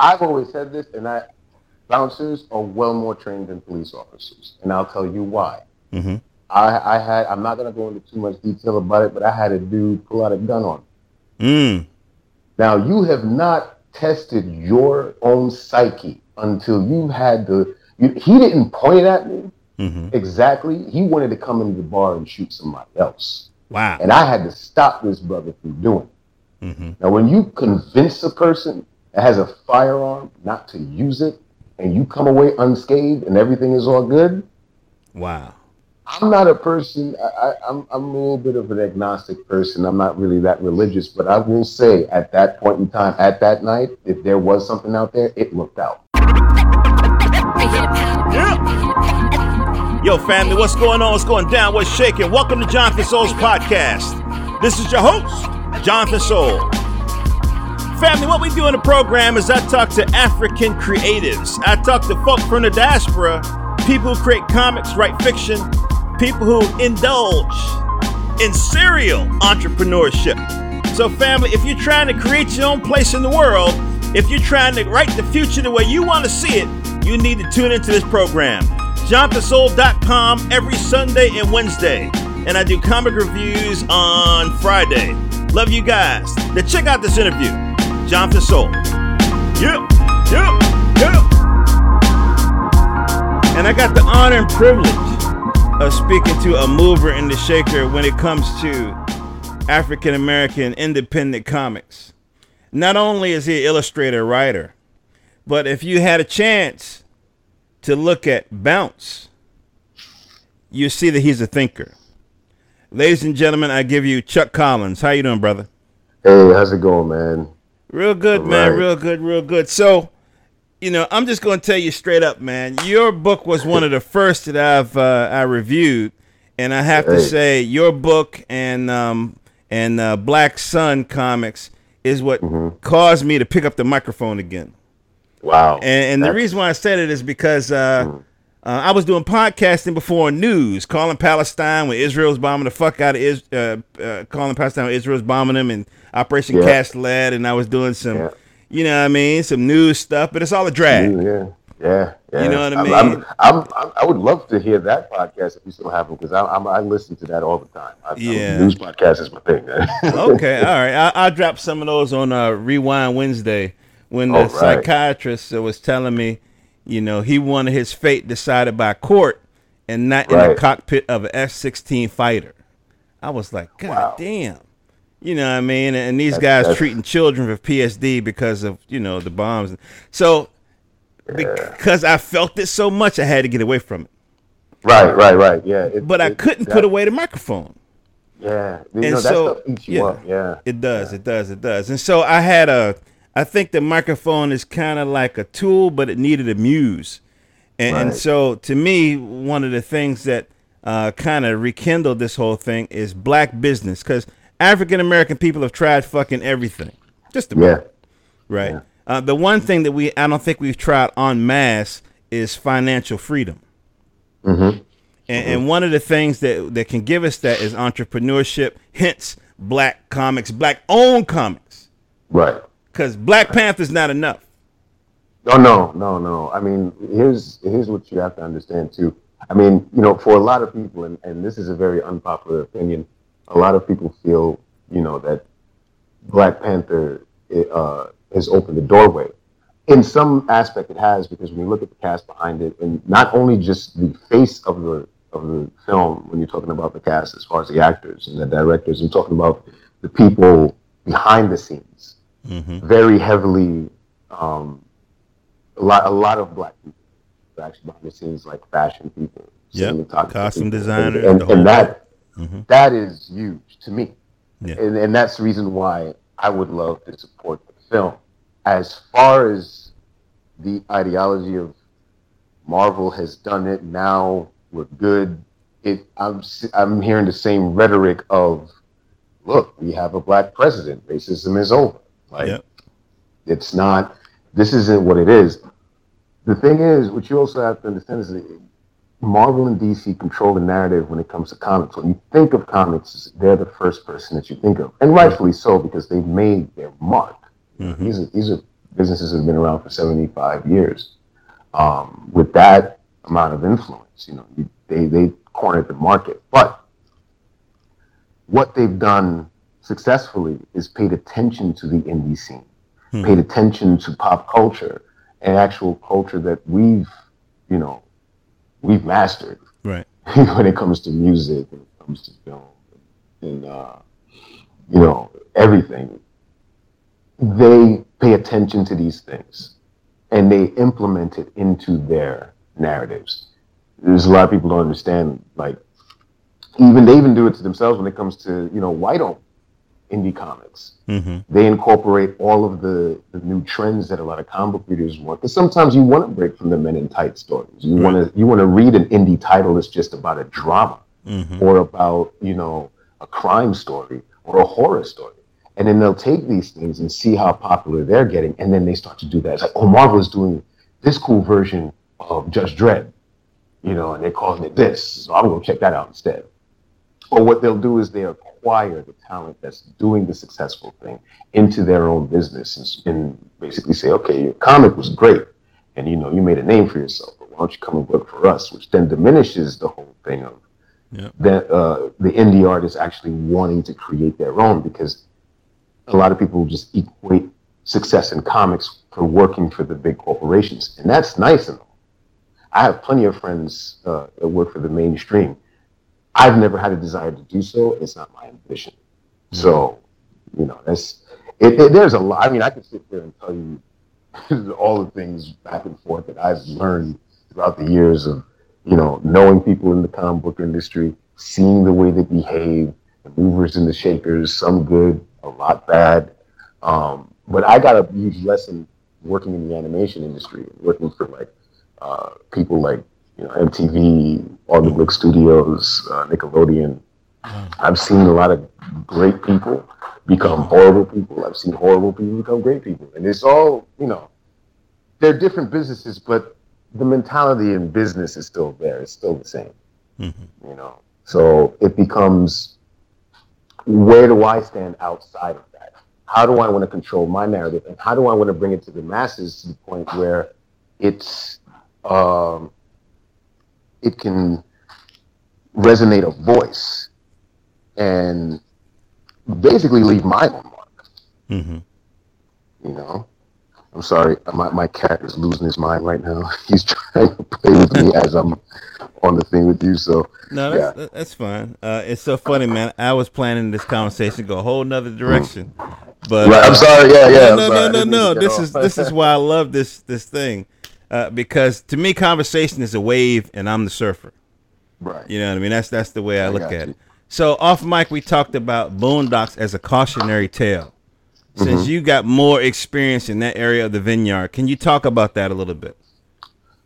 I've always said this, and I bouncers are well more trained than police officers, and I'll tell you why. Mm-hmm. I, I had I'm not gonna go into too much detail about it, but I had a dude pull out a gun on me. Mm. Now you have not tested your own psyche until you had the. You, he didn't point at me Mm-hmm. exactly. He wanted to come into the bar and shoot somebody else, Wow. and I had to stop this brother from doing. it. Mm-hmm. Now, when you convince a person that has a firearm not to use it, and you come away unscathed and everything is all good, Wow. I'm not a person. I, I'm a little bit of an agnostic person. I'm not really that religious, but I will say at that point in time, at that night, if there was something out there, it looked out. Yo, family, what's going on? What's going down? What's shaking? Welcome to Jonathan Soul's podcast. This is your host, Jonathan Soul. Family, what we do in the program is I talk to African creatives. I talk to folk from the diaspora, people who create comics, write fiction, people who indulge in serial entrepreneurship. So, family, if you're trying to create your own place in the world, if you're trying to write the future the way you want to see it, you need to tune into this program. JonathanSoul.com every Sunday and Wednesday. And I do comic reviews on Friday. Love you guys. Now check out this interview. Jonathan Soul. Yep, yep, yep. And I got the honor and privilege of speaking to a mover and the shaker when it comes to African American independent comics. Not only is he an illustrator writer, but if you had a chance to look at Bounce, you see that he's a thinker. Ladies and gentlemen, I give you Chuck Collins. How you doing, brother? Hey, how's it going, man? Real good, All man. right. Real good, real good. So, you know, I'm just going to tell you straight up, man. Your book was one of the first that I've uh, I reviewed, and I have to say, your book and um, and uh, Black Sun comics is what Mm-hmm. caused me to pick up the microphone again. Wow. And, and the reason why I said it is because uh, uh, I was doing podcasting before news, calling Palestine when Israel's bombing the fuck out of Is- uh, uh, calling Palestine when Israel's bombing them, and Operation Yeah. Cast Lead, and I was doing some, Yeah. you know what I mean, some news stuff, but it's all a drag. Yeah, yeah, yeah. You know what I mean? I'm, I'm, I'm, I would love to hear that podcast if you still have them because I, I'm, I listen to that all the time. I, Yeah. news podcast is my thing. Okay, all right. I, I'll drop some of those on uh, Rewind Wednesday when the right. psychiatrist was telling me, you know, he wanted his fate decided by court and not in the cockpit of an F-16 fighter. I was like, God Wow. damn. You know what I mean? And these That's- guys that's- treating children with PTSD because of, you know, the bombs. So because I felt it so much, I had to get away from it. right, right, right. Yeah. It- But I couldn't that- put away the microphone. Yeah. You And know, so, yeah. up. Yeah. It does, it does, it does. And so I had a, I think the microphone is kind of like a tool, but it needed a muse. And, and so to me, one of the things that uh, kind of rekindled this whole thing is black business because African American people have tried fucking everything, just about Yeah. right. Uh, the one thing that we I don't think we've tried en masse is financial freedom. Mm-hmm. And, and one of the things that that can give us that is entrepreneurship. Hence, black comics, black owned comics, Right. because Black Panther's not enough. Oh no, no, no. I mean, here's here's what you have to understand too. I mean, you know, for a lot of people, and, and this is a very unpopular opinion, a lot of people feel, you know, that Black Panther uh, has opened the doorway. In some aspect, it has because when you look at the cast behind it, and not only just the face of the of the film, when you're talking about the cast as far as the actors and the directors, and talking about the people behind the scenes, very heavily. Um, a lot, a lot of black people actually behind the scenes, like fashion people, Yep. cinematography Costume people, designers, and, the and, and that Mhm. that is huge to me, Yeah. and, and that's the reason why I would love to support the film. As far as the ideology of Marvel has done it now, we're good. It, I'm I'm hearing the same rhetoric of, look, we have a black president, racism is over. Like Yep. it's not. This isn't what it is. The thing is, what you also have to understand is that Marvel and DC control the narrative when it comes to comics. When you think of comics, they're the first person that you think of, and rightfully so because they've made their mark. Mhm. These are these are businesses that have been around for 75 years. Um, with that amount of influence, you know, they, they cornered the market. But what they've done successfully is paid attention to the indie scene, hmm. paid attention to pop culture and actual culture that we've, you know, we've mastered. Right. when it comes to music, when it comes to film, and uh, you know everything. They pay attention to these things, and they implement it into their narratives. There's a lot of people don't understand, like even they even do it to themselves when it comes to you know white owned indie comics. Mm-hmm. They incorporate all of the, the new trends that a lot of comic book readers want. Because sometimes you want to break from the Men in Tight stories. You right. want to you want to read an indie title that's just about a drama, mm-hmm. or about you know a crime story or a horror story. And then they'll take these things and see how popular they're getting, and then they start to do that. It's like, oh, Marvel is doing this cool version of Judge Dredd, you know, and they're calling it this, so I'm gonna check that out instead. Or what they'll do is they acquire the talent that's doing the successful thing into their own business and, and basically say, okay, your comic was great, and you know you made a name for yourself, but why don't you come and work for us? Which then diminishes the whole thing of yep. that uh, the indie artist actually wanting to create their own because a lot of people just equate success in comics for working for the big corporations, and that's nice and all. I have plenty of friends uh, that work for the mainstream I've never had a desire to do so. It's not my ambition. Mm-hmm. So, you know, that's it, it, There's a lot. I mean, I could sit there and tell you all the things back and forth that I've learned throughout the years of, you know, knowing people in the comic book industry, seeing the way they behave, the movers and the shakers, some good, a lot bad. Um, but I got a huge lesson working in the animation industry, working for like uh, people like you know, MTV, all the studios, uh, Nickelodeon. I've seen a lot of great people become horrible people. I've seen horrible people become great people. And it's all, you know, they're different businesses, but the mentality in business is still there. It's still the same. Mm-hmm. You know. So it becomes where do I stand outside of that? How do I want to control my narrative? And how do I want to bring it to the masses to the point where it's um, it can resonate a voice and basically leave my own mark. Mm-hmm. You know, I'm sorry, my, my cat is losing his mind right now. He's trying to play with me as I'm on the thing with you. So no, that's, yeah. that's fine. Uh, it's so funny, man. I was planning this conversation go a whole nother direction, but right, I'm sorry. Yeah, yeah. No, no, no, no, no. This is this is why I love this this thing uh, because to me, conversation is a wave, and I'm the surfer. Right. You know what I mean? That's that's the way I, I look at you. it. So off mic, we talked about Boondocks as a cautionary tale. Since mm-hmm. you got more experience in that area of the vineyard, can you talk about that a little bit?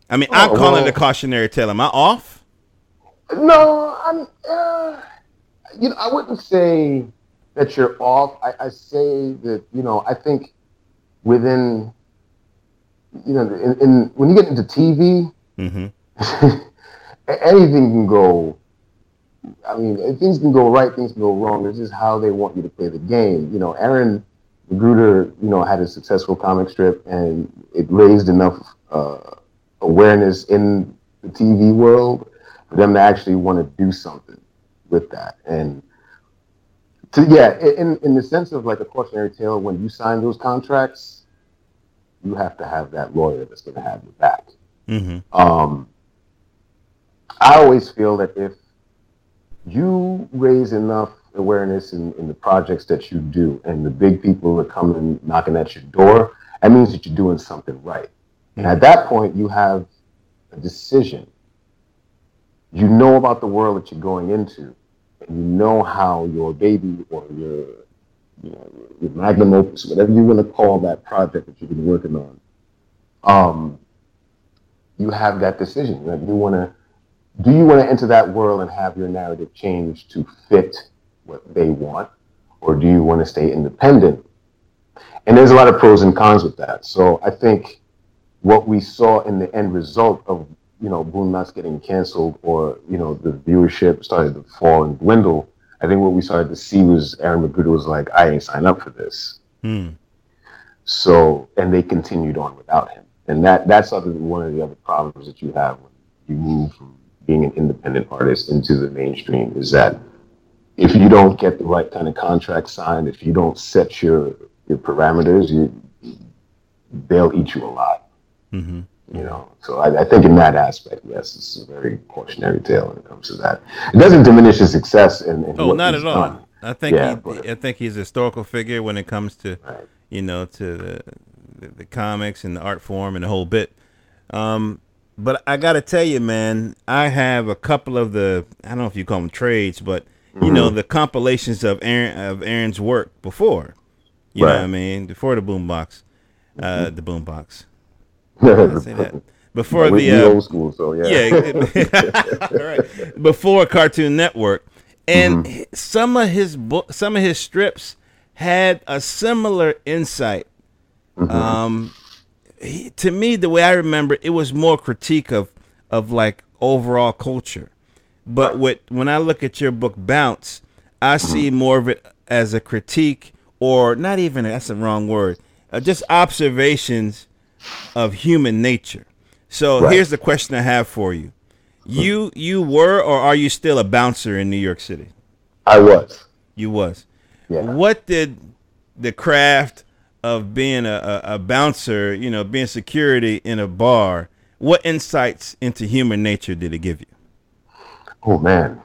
I mean, oh, I'm calling well, it a cautionary tale. Am I off? No, I'm. Uh, you know, I wouldn't say that you're off. I, I say that you know, I think within you know, in, in, when you get into TV, mm-hmm. anything can go. I mean, things can go right, things can go wrong. This is how they want you to play the game. You know, Aaron McGruder, you know, had a successful comic strip, and it raised enough uh, awareness in the TV world for them to actually want to do something with that. And to, yeah, in in the sense of like a cautionary tale, when you sign those contracts, you have to have that lawyer that's going to have your back. Mm-hmm. Um, I always feel that if you raise enough awareness in, in the projects that you do, and the big people are coming knocking at your door, that means that you're doing something right. And at that point, you have a decision. You know about the world that you're going into, and you know how your baby or your you know, your magnum opus, whatever you want to call that project that you've been working on, um, you have that decision. Like you want to, do you want to enter that world and have your narrative change to fit what they want, or do you want to stay independent? And there's a lot of pros and cons with that. So I think what we saw in the end result of you know Boondocks getting canceled, or you know the viewership started to fall and dwindle I think what we started to see was Aaron McGruder was like, I ain't signed up for this. Hmm. So, and they continued on without him. And that that's other one of the other problems that you have when you move from being an independent artist into the mainstream is that if you don't get the right kind of contract signed, if you don't set your your parameters, you they'll eat you alive. Mm-hmm. You know, so I, I, think in that aspect, yes, it's a very cautionary tale when it comes to that. It doesn't diminish his success. In, in oh, not at all. Done. I think yeah, he, but, I think he's a historical figure when it comes to, right. you know, to the, the, the, comics and the art form and the whole bit. Um, but I got to tell you, man, I have a couple of the I don't know if you call them trades, but you mm-hmm. know the compilations of Aaron of Aaron's work before. You right. know what I mean? Before the boombox, uh, mm-hmm. the boombox. Say that. Before the uh, old school, so yeah, yeah, right. Before Cartoon Network, and mm-hmm. some of his book, some of his strips had a similar insight. Mm-hmm. Um, he, to me, the way I remember, it was more critique of of like overall culture. But with when I look at your book Bounce, I mm-hmm. see more of it as a critique, or not even that's the wrong word, uh, just observations of human nature. So right. here's the question I have for you: You you were or are you still a bouncer in New York City? I was. You was. Yeah. What did the craft of being a, a, a, bouncer, you know, being security in a bar, what insights into human nature did it give you? Oh man,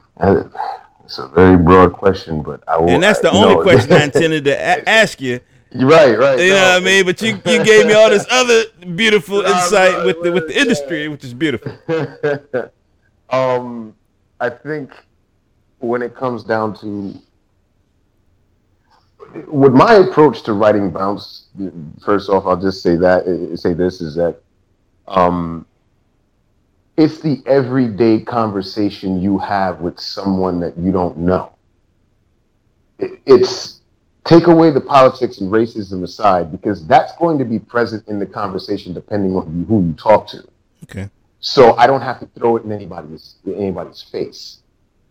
it's a very broad question, but I will. And that's the only know. question I intended to a- ask you. Right, right. You no. know what I mean? But you, you gave me all this other beautiful insight with the with the industry, which is beautiful. um, I think when it comes down to with my approach to writing bounce, first off, I'll just say that say this is that um, it's the everyday conversation you have with someone that you don't know. It's take away the politics and racism aside because that's going to be present in the conversation depending on who you talk to. Okay. So I don't have to throw it in anybody's in anybody's face.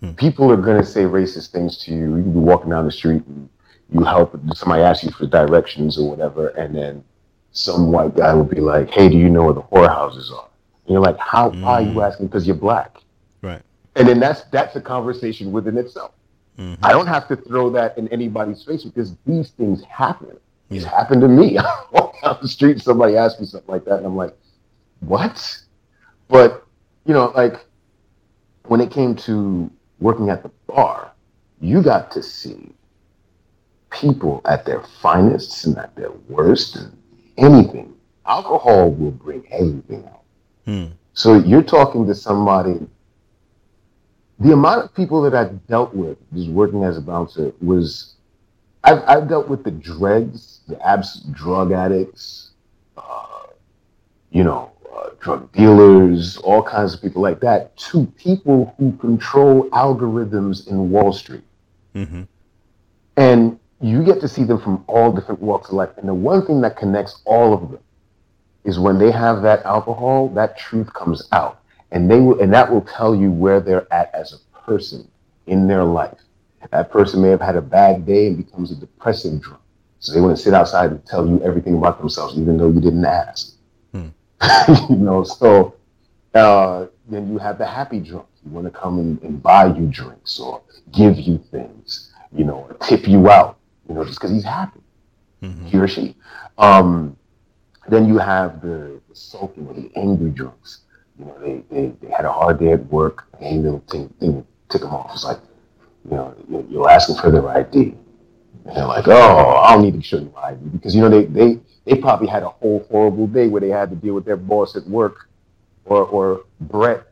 Hmm. People are going to say racist things to you. You can be walking down the street and you help somebody ask you for directions or whatever, and then some white guy will be like, "Hey, do you know where the whorehouses are?" And you're like, "How mm. are you mm. asking? Because you're black." Right. And then that's that's a conversation within itself. Mm-hmm. I don't have to throw that in anybody's face because these things happen. Yeah. It's happened to me. I walk down the street, somebody asks me something like that, and I'm like, "What?" But you know, like when it came to working at the bar, you got to see people at their finest and at their worst and anything. Alcohol will bring everything out. Hmm. So you're talking to somebody. The amount of people that I've dealt with just working as a bouncer was I've, I've dealt with the dregs, the abs, drug addicts, uh, you know, uh, drug dealers, all kinds of people like that, to people who control algorithms in Wall Street. Mm-hmm. And you get to see them from all different walks of life. And the one thing that connects all of them is when they have that alcohol, that truth comes out. And they will and that will tell you where they're at as a person in their life. That person may have had a bad day and becomes a depressing drunk. So they want to sit outside and tell you everything about themselves, even though you didn't ask. Hmm. you know, so uh, then you have the happy drunk. You want to come and, and buy you drinks or give you things, you know, or tip you out you know, just because he's happy, mm-hmm. he or she. Um, then you have the, the sulking or the angry drunks. You know, they, they, they had a hard day at work, and little thing, thing took them off. It's like, you know, you're asking for their ID. And they're like, oh, I don't need to show you my ID. Because, you know, they, they, they probably had a whole horrible day where they had to deal with their boss at work or, or Brett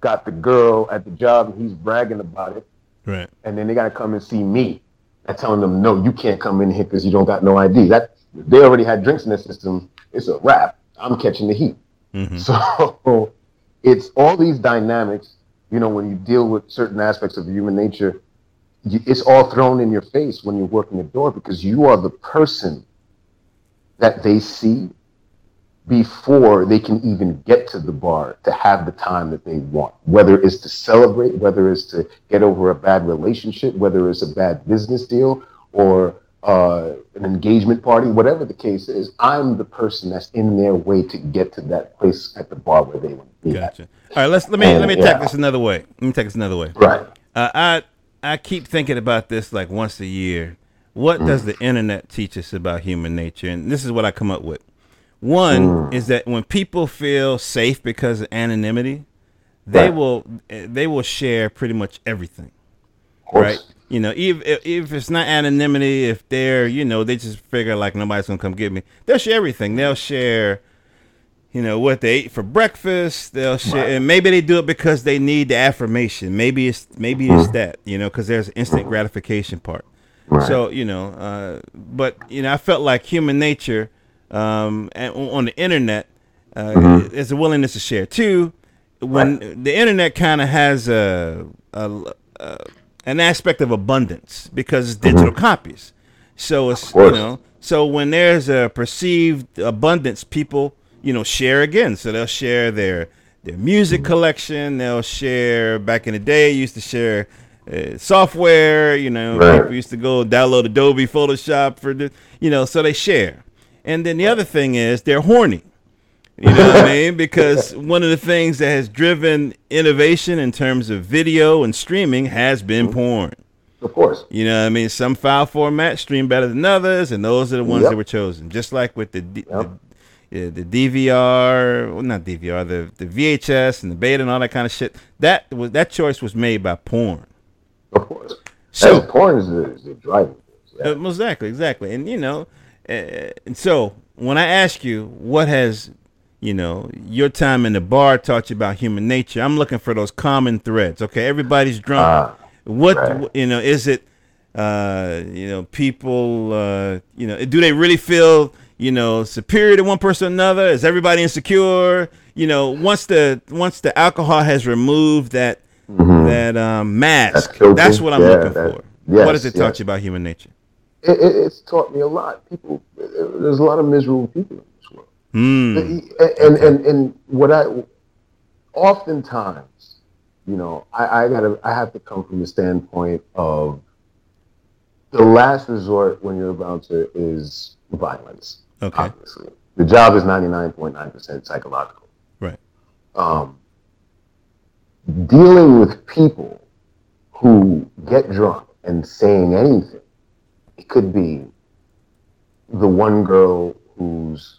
got the girl at the job and he's bragging about it. Right. And then they got to come and see me And telling them, no, you can't come in here because you don't got no ID. That they already had drinks in their system. It's a wrap. I'm catching the heat. Mm-hmm. So it's all these dynamics. You know, when you deal with certain aspects of human nature, it's all thrown in your face when you're working the door because you are the person that they see before they can even get to the bar to have the time that they want. Whether it's to celebrate, whether it's to get over a bad relationship, whether it's a bad business deal, or uh, an engagement party, whatever the case is, I'm the person that's in their way to get to that place at the bar where they want to be. Gotcha. At. All right, let's let me and, let me yeah. take this another way. Let me take this another way. Right. Uh, I I keep thinking about this like once a year. What mm. does the internet teach us about human nature? And this is what I come up with. One mm. is that when people feel safe because of anonymity, they right. will they will share pretty much everything. Right? You know, if if it's not anonymity, if they're you know they just figure like nobody's gonna come get me, they'll share everything. They'll share, you know, what they ate for breakfast. They'll share, right. and maybe they do it because they need the affirmation. Maybe it's maybe it's mm. that you know because there's instant gratification part. Right. So you know, uh, but you know, I felt like human nature um, and on the internet uh, mm-hmm. is a willingness to share. too when right. the internet kind of has a, a, a, an aspect of abundance because it's digital mm-hmm. copies. So it's you know, so when there's a perceived abundance, people you know share again. So they'll share their their music mm-hmm. collection. They'll share. Back in the day, used to share uh, software. You know, right. people used to go download Adobe Photoshop for the you know. So they share. And then the other thing is they're horny. You know what I mean? Because one of the things that has driven innovation in terms of video and streaming has been mm-hmm. porn. Of course. You know what I mean? Some file formats stream better than others, and those are the ones yep. that were chosen. Just like with the, D- yep. the, the DVR, well, not DVR, the, the VHS and the beta and all that kind of shit. That was that choice was made by porn. Of course. So porn is the, is the driving force. Yeah. Uh, exactly, exactly. And you know, uh, and so when I ask you what has you know, your time in the bar taught you about human nature. I'm looking for those common threads. Okay, everybody's drunk. Uh, what right. you know is it? Uh, you know, people. Uh, you know, do they really feel you know superior to one person or another? Is everybody insecure? You know, once the once the alcohol has removed that mm-hmm. that um, mask, that's, that's, what I'm yeah, looking that, for. Yes, what does it yes. taught you about human nature? It, it, it's taught me a lot. People, there's a lot of miserable people Mm. And, and, and, what I oftentimes, you know, I, I gotta I have to come from the standpoint of the last resort when you're a bouncer is violence. Okay. Obviously. The job is 99.9% psychological. Right. Um, dealing with people who get drunk and saying anything. It could be the one girl who's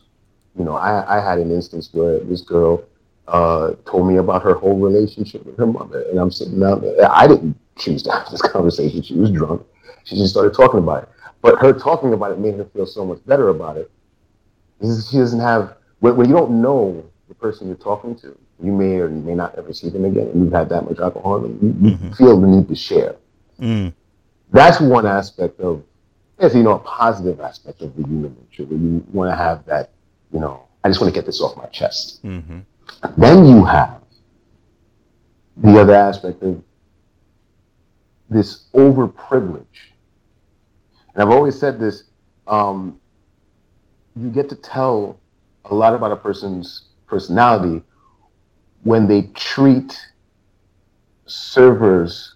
you know, I, I had an instance where this girl uh, told me about her whole relationship with her mother, and I'm sitting down there. I didn't choose to have this conversation. She was drunk. She just started talking about it. But her talking about it made her feel so much better about it. She doesn't have when, when you don't know the person you're talking to, you may or you may not ever see them again, and you've had that much alcohol, and you, mm-hmm. feel the need to share. Mm. That's one aspect of, as you know, a positive aspect of the human nature, where you want to have that you know, I just want to get this off my chest. Mm-hmm. Then you have the other aspect of this overprivilege. And I've always said this um, you get to tell a lot about a person's personality when they treat servers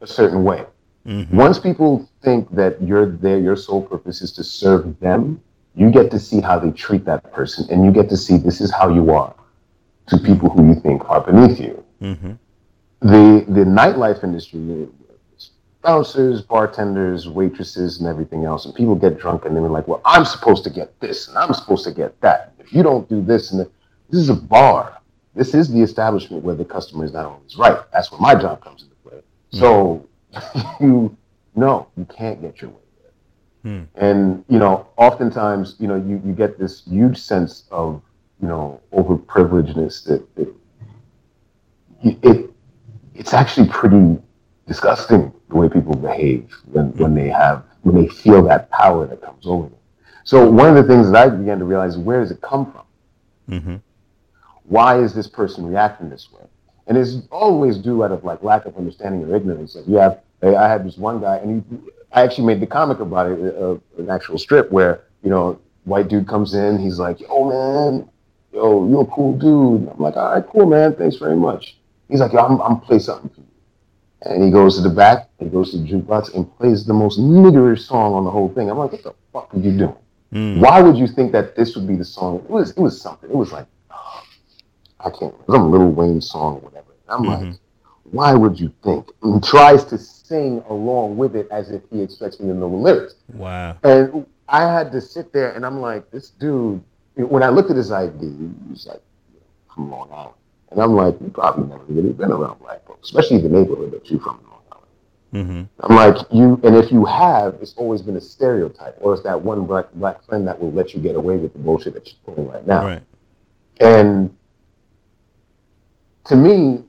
a certain way. Mm-hmm. Once people think that you're there, your sole purpose is to serve them, you get to see how they treat that person, and you get to see this is how you are to people who you think are beneath you. Mm-hmm. The the nightlife industry, bouncers, bartenders, waitresses, and everything else, and people get drunk and they're like, "Well, I'm supposed to get this, and I'm supposed to get that. If you don't do this, and the, this is a bar. This is the establishment where the customer is not always right. That's where my job comes into play. Mm-hmm. So you no, you can't get your way Hmm. And you know, oftentimes, you know, you, you get this huge sense of you know overprivilegedness that, that it, it it's actually pretty disgusting the way people behave when, when they have when they feel that power that comes over them. So one of the things that I began to realize is where does it come from? Mm-hmm. Why is this person reacting this way? And it's always due out of like lack of understanding or ignorance. Like you have, I had this one guy, and he I actually made the comic about it, uh, an actual strip where you know white dude comes in, he's like, "Yo, man, yo, you're a cool dude." I'm like, "All right, cool, man. Thanks very much." He's like, "Yo, I'm I'm play something for you," And he goes to the back, he goes to the jukebox and plays the most niggerish song on the whole thing. I'm like, what the fuck are you doing? Mm. Why would you think that this would be the song? It was it was something. It was like oh, I can't some Lil Wayne song or whatever. I'm mm-hmm. like, why would you think? And tries to sing along with it as if he expects me to know the lyrics. Wow. And I had to sit there and I'm like, this dude, when I looked at his ID, he was like, from Long Island. And I'm like, you probably never really been around black folks, especially the neighborhood that you're from Long Island. Mm-hmm. I'm like, you, and if you have, it's always been a stereotype, or it's that one black black friend that will let you get away with the bullshit that you're pulling right now. Right. And to me,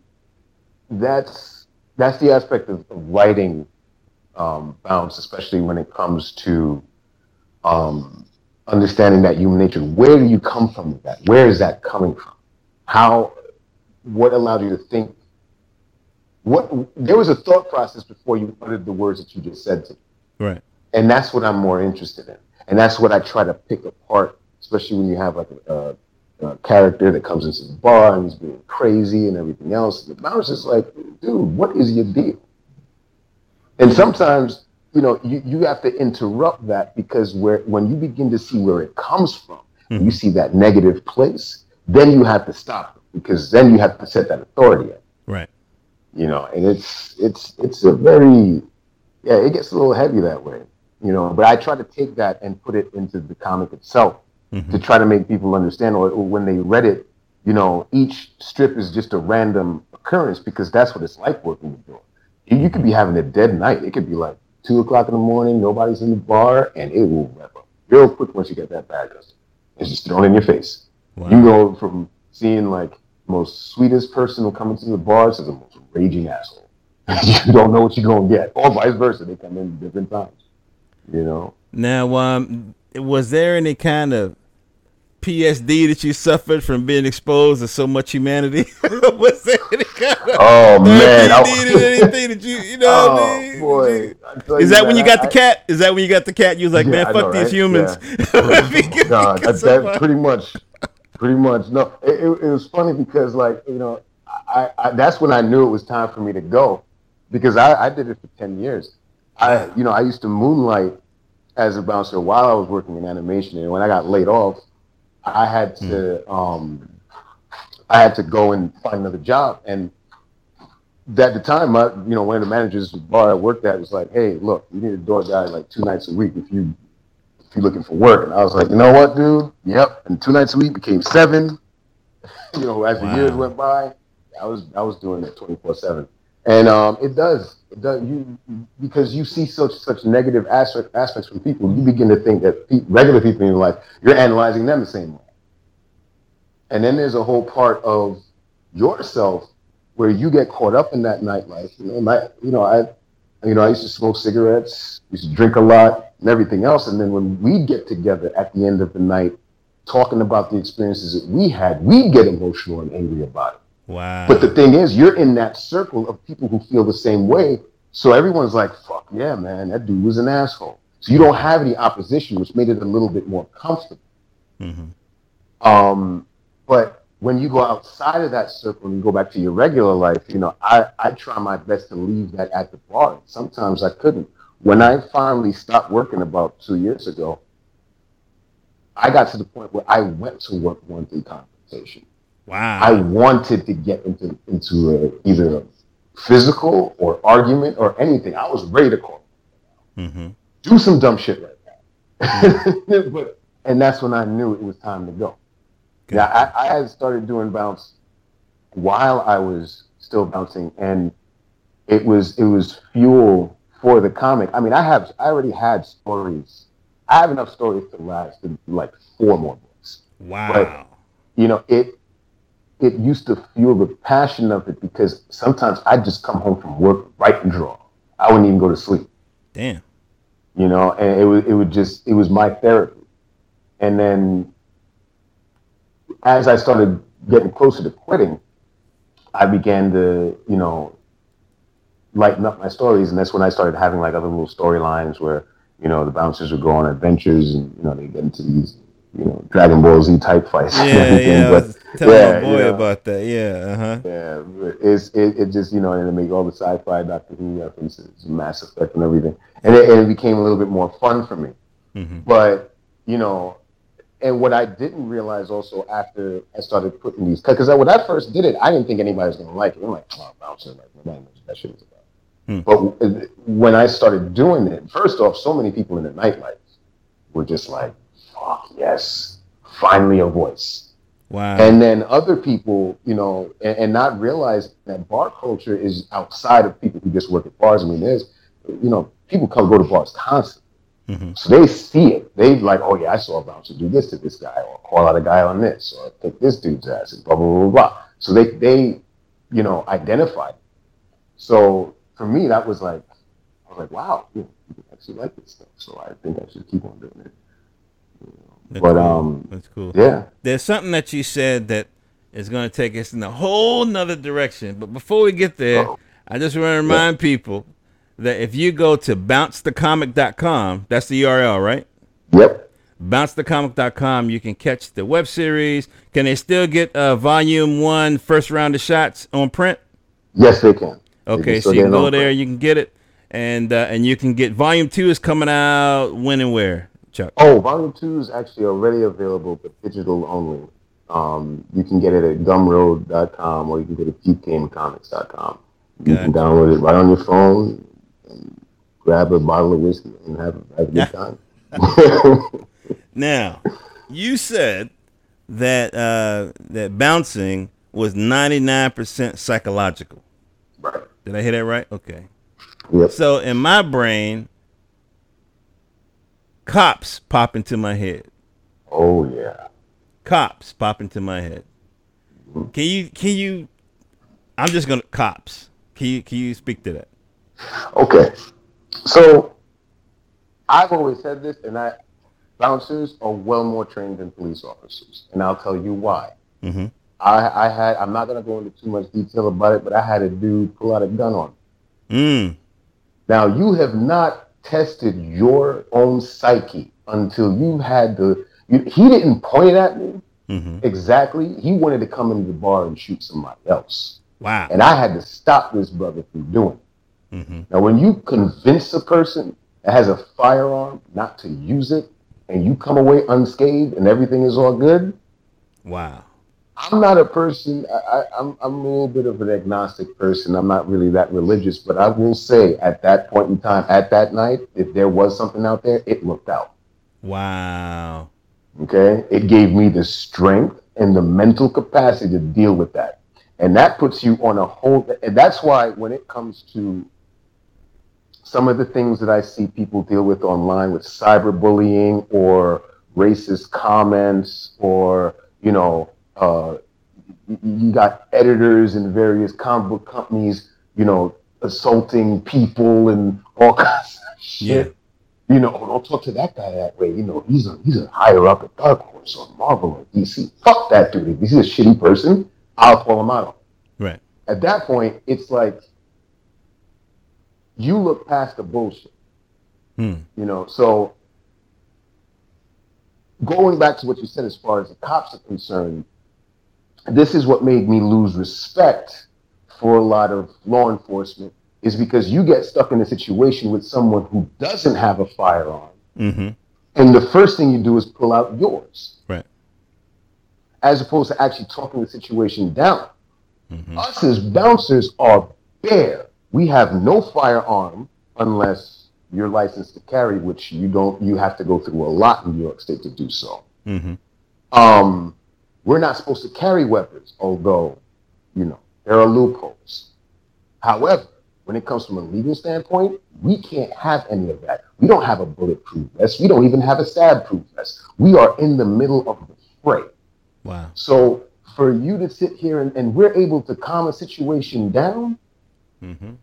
that's that's the aspect of, of writing um, bounce, especially when it comes to um, understanding that human nature. Where do you come from with that? Where is that coming from? How? What allowed you to think? What there was a thought process before you uttered the words that you just said to me. Right. And that's what I'm more interested in, and that's what I try to pick apart, especially when you have like a, a character that comes into the bar and he's being crazy and everything else. I was just like, dude, what is your deal? And sometimes you know, you, you have to interrupt that because where when you begin to see where it comes from, mm-hmm. you see that negative place, then you have to stop because then you have to set that authority up. Right. You know, and it's it's it's a very yeah, it gets a little heavy that way. You know, but I try to take that and put it into the comic itself mm-hmm. to try to make people understand or, or when they read it, you know, each strip is just a random occurrence because that's what it's like working with Dora. You, you could be having a dead night. It could be like two o'clock in the morning, nobody's in the bar, and it will wrap up real quick once you get that bad customer. It's just thrown in your face. Wow. You go from seeing like most sweetest person who come into the bar to the most raging asshole. you don't know what you're gonna get, or vice versa. They come in different times. You know. Now, um, was there any kind of PTSD that you suffered from being exposed to so much humanity? was there any kind of oh man, PTSD anything that you you know? Oh what I mean? boy, is that when you got I, the cat? Is that when you got the cat? You was like, yeah, man, fuck know, these right? humans. Yeah. God, that, that pretty much, pretty much. No, it, it, it, was funny because like you know, I, I that's when I knew it was time for me to go because I, I did it for ten years. I you know I used to moonlight as a bouncer while I was working in animation, and when I got laid off I had to mm. um, I had to go and find another job. And at the time, my, you know, one of the managers the bar I worked at was like, "Hey, look, you need a door guy like two nights a week if you if you're looking for work." And I was like, "You know what, dude? Yep." And two nights a week became seven. you know, as wow. the years went by, I was I was doing it twenty four seven, and um, it does it does you because you see such such negative aspect, aspects from people, you begin to think that pe- regular people in your life you're analyzing them the same way. And then there's a whole part of yourself where you get caught up in that nightlife. You know, my, you know, I, you know, I used to smoke cigarettes, used to drink a lot, and everything else. And then when we get together at the end of the night, talking about the experiences that we had, we get emotional and angry about it. Wow. But the thing is, you're in that circle of people who feel the same way. So everyone's like, fuck yeah, man, that dude was an asshole. So you don't have any opposition, which made it a little bit more comfortable. Mm-hmm. Um, but when you go outside of that circle and you go back to your regular life, you know, I, I try my best to leave that at the bar. Sometimes I couldn't. When I finally stopped working about two years ago, I got to the point where I went to work one through confrontation. Wow. I wanted to get into into a, either a physical or argument or anything. I was ready to call. Mm-hmm. Do some dumb shit like that. but and that's when I knew it was time to go. Yeah, I, I had started doing bounce while I was still bouncing, and it was it was fuel for the comic. I mean, I have I already had stories. I have enough stories to last like four more books. Wow. But, you know, it it used to fuel the passion of it because sometimes I'd just come home from work, write and draw. I wouldn't even go to sleep. Damn. You know, and it was it would just it was my therapy. And then as I started getting closer to quitting, I began to, you know, lighten up my stories, and that's when I started having like other little storylines where, you know, the bouncers would go on adventures, and you know, they get into these, you know, Dragon Ball Z type fights yeah, and everything. Yeah, but Tell yeah, my boy you know, about that. Yeah, uh huh. Yeah, it's it, it just you know and it make all the sci-fi Doctor Who references, Mass Effect and everything, and it, and it became a little bit more fun for me. Mm-hmm. But you know, and what I didn't realize also after I started putting these, because when I first did it, I didn't think anybody was going to like it. I'm like, oh, bouncer, like nobody knows what that shit is about. Hmm. But when I started doing it, first off, so many people in the nightlife were just like, fuck yes, finally a voice. Wow. And then other people, you know, and, and not realize that bar culture is outside of people who just work at bars. I mean, there's, you know, people come go to bars constantly. Mm-hmm. So they see it. They like, oh yeah, I saw a bouncer do this to this guy, or call out a guy on this, or take this dude's ass, and blah blah blah blah. So they they, you know, identified. So for me, that was like, I was like, wow, you know, actually like this stuff. So I think I should keep on doing it. That's but cool. um, that's cool. Yeah, there's something that you said that is going to take us in a whole nother direction. But before we get there, oh. I just want to remind yeah. people that if you go to bouncethecomic.com, that's the URL, right? Yep. Bouncethecomic.com, you can catch the web series. Can they still get uh, volume one, first round of shots on print? Yes, they can. Okay, they can so you can go there, print. you can get it, and uh, and you can get volume two is coming out when and where, Chuck? Oh, volume two is actually already available, but digital only. Um, you can get it at gumroad.com or you can go to at peepgamecomics.com. You can download it right on your phone grab a bottle of whiskey and have, have a good time. now, you said that uh, that bouncing was ninety nine percent psychological. Right. Did I hear that right? Okay. Yep. So in my brain, cops pop into my head. Oh yeah. Cops pop into my head. Mm-hmm. Can you can you I'm just gonna cops. Can you can you speak to that? Okay. So I've always said this, and I bouncers are well more trained than police officers, and I'll tell you why. Mm-hmm. I, I, had I'm not gonna go into too much detail about it, but I had a dude pull out a gun on me. Mm. Now you have not tested your own psyche until you've had the. You, he didn't point it at me mm-hmm. exactly. He wanted to come into the bar and shoot somebody else. Wow. And I had to stop this brother from doing it. Mm-hmm. Now, when you convince a person that has a firearm not to use it, and you come away unscathed and everything is all good, wow. I'm not a person. I, am I'm, I'm a little bit of an agnostic person. I'm not really that religious, but I will say, at that point in time, at that night, if there was something out there, it looked out. Wow. Okay, it gave me the strength and the mental capacity to deal with that, and that puts you on a whole. And that's why when it comes to some of the things that I see people deal with online with cyberbullying or racist comments or, you know, uh, you got editors in various comic book companies, you know, assaulting people and all kinds of shit. Yeah. You know, don't talk to that guy that way. You know, he's a he's a higher up at Dark Horse or Marvel or DC. Fuck that dude. If he's a shitty person, I'll call him out. Right. At that point, it's like you look past the bullshit. Hmm. You know, so going back to what you said as far as the cops are concerned, this is what made me lose respect for a lot of law enforcement is because you get stuck in a situation with someone who doesn't have a firearm. Mm-hmm. And the first thing you do is pull out yours. Right. As opposed to actually talking the situation down. Mm-hmm. Us as bouncers are bare we have no firearm unless you're licensed to carry, which you don't. You have to go through a lot in New York State to do so. Mm-hmm. Um, we're not supposed to carry weapons, although you know there are loopholes. However, when it comes from a legal standpoint, we can't have any of that. We don't have a bulletproof vest. We don't even have a stab-proof vest. We are in the middle of the fray. Wow. So for you to sit here and, and we're able to calm a situation down, mm-hmm.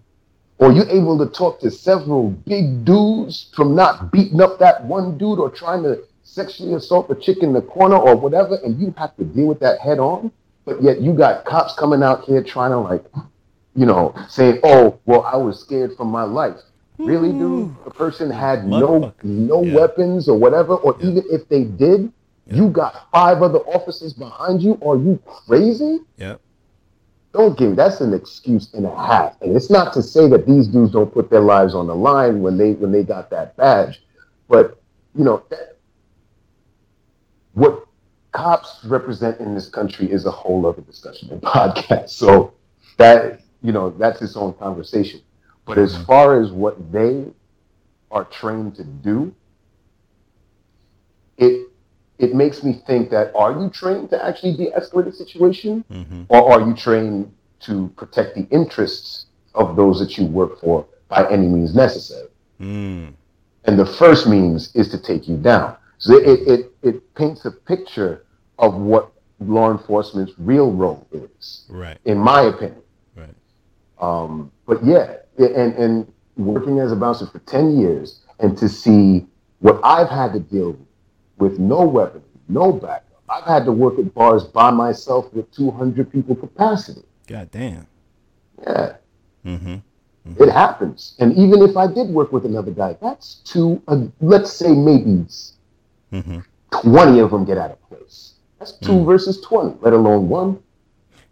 Or you able to talk to several big dudes from not beating up that one dude or trying to sexually assault the chick in the corner or whatever, and you have to deal with that head on. But yet you got cops coming out here trying to like, you know, saying, "Oh, well, I was scared for my life." Really, dude? Hmm. The person had no no yeah. weapons or whatever, or yeah. even if they did, Yep. You got five other officers behind you. Are you crazy? Yeah. Don't give me that's an excuse and a half. And it's not to say that these dudes don't put their lives on the line when they when they got that badge, but you know that, what cops represent in this country is a whole other discussion and podcast. So that you know that's its own conversation. But as mm-hmm. far as what they are trained to do, it it makes me think that are you trained to actually de-escalate a situation, mm-hmm. or are you trained to protect the interests of those that you work for by any means necessary? Mm. And the first means is to take you down. So it, it, it paints a picture of what law enforcement's real role is, right? In my opinion, right. Um, but yeah, and and working as a bouncer for ten years, and to see what I've had to deal with with no weapon, no backup. I've had to work at bars by myself with 200 people capacity. God damn. Yeah. Mm-hmm. Mm-hmm. It happens. And even if I did work with another guy, that's two, uh, let's say maybe mm-hmm. 20 of them get out of place. That's 2 mm. versus 20, let alone one.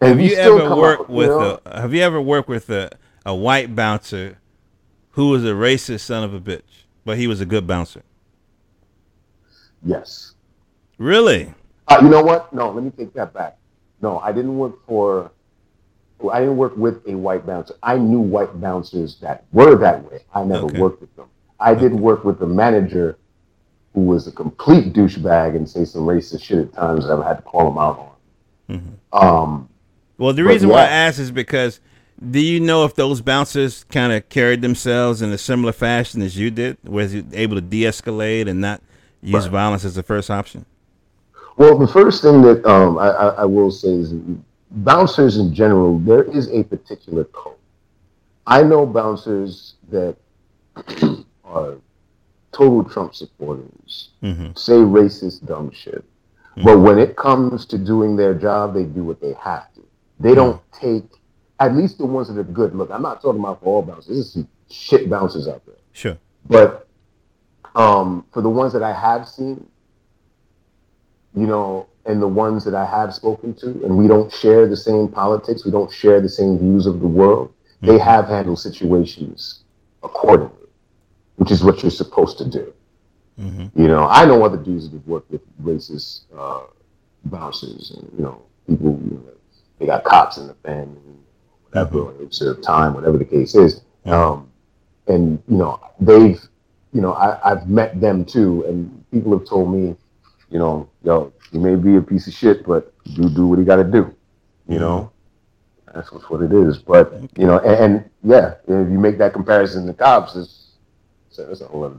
And have you ever worked with you know, a, have you ever worked with a, a white bouncer who was a racist son of a bitch, but he was a good bouncer? Yes. Really? Uh, you know what? No, let me take that back. No, I didn't work for. I didn't work with a white bouncer. I knew white bouncers that were that way. I never okay. worked with them. I okay. did work with the manager who was a complete douchebag and say some racist shit at times that I had to call him out on. Mm-hmm. Um, well, the reason yeah. why I ask is because do you know if those bouncers kind of carried themselves in a similar fashion as you did? Was you able to de-escalate and not use right. violence as the first option? Well, the first thing that um, I, I, will say is bouncers in general, there is a particular code. I know bouncers that are total Trump supporters, mm-hmm. say racist, dumb shit. Mm-hmm. But when it comes to doing their job, they do what they have to. They don't mm-hmm. take, at least the ones that are good. Look, I'm not talking about for all bouncers. There's some shit bouncers out there. Sure. But um, for the ones that I have seen, you know, and the ones that I have spoken to, and we don't share the same politics, we don't share the same views of the world, mm-hmm. they have handled situations accordingly, which is what you're supposed to do. Mm-hmm. You know, I know other dudes that have worked with racist uh, bouncers, and you know, people, you know, they got cops in the family, whatever, mm-hmm. they serve time, whatever the case is. Mm-hmm. Um, and you know, they've you know, I, I've met them too, and people have told me, you know, yo, he may be a piece of shit, but do do what he got to do. You know, that's what it is. But you know, and, and, yeah, if you make that comparison to cops, it's it's a whole other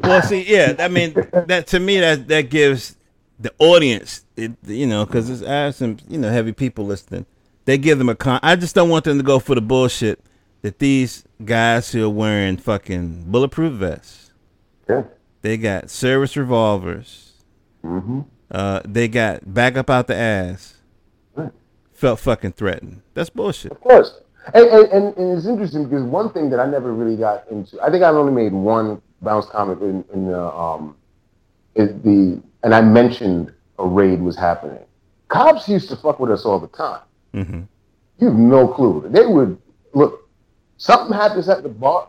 Well, see, yeah, I mean, that to me that that gives the audience, it, you know, because I have some you know heavy people listening. They give them a con. I just don't want them to go for the bullshit that these guys who are wearing fucking bulletproof vests, yeah, they got service revolvers, mm-hmm. uh, they got back up out the ass, right. felt fucking threatened. That's bullshit. Of course. And, and, and, it's interesting because one thing that I never really got into, I think I only made one bounce comic in, in the, um, is the, and I mentioned a raid was happening. Cops used to fuck with us all the time. Mm-hmm. You have no clue. They would look something happens at the bar,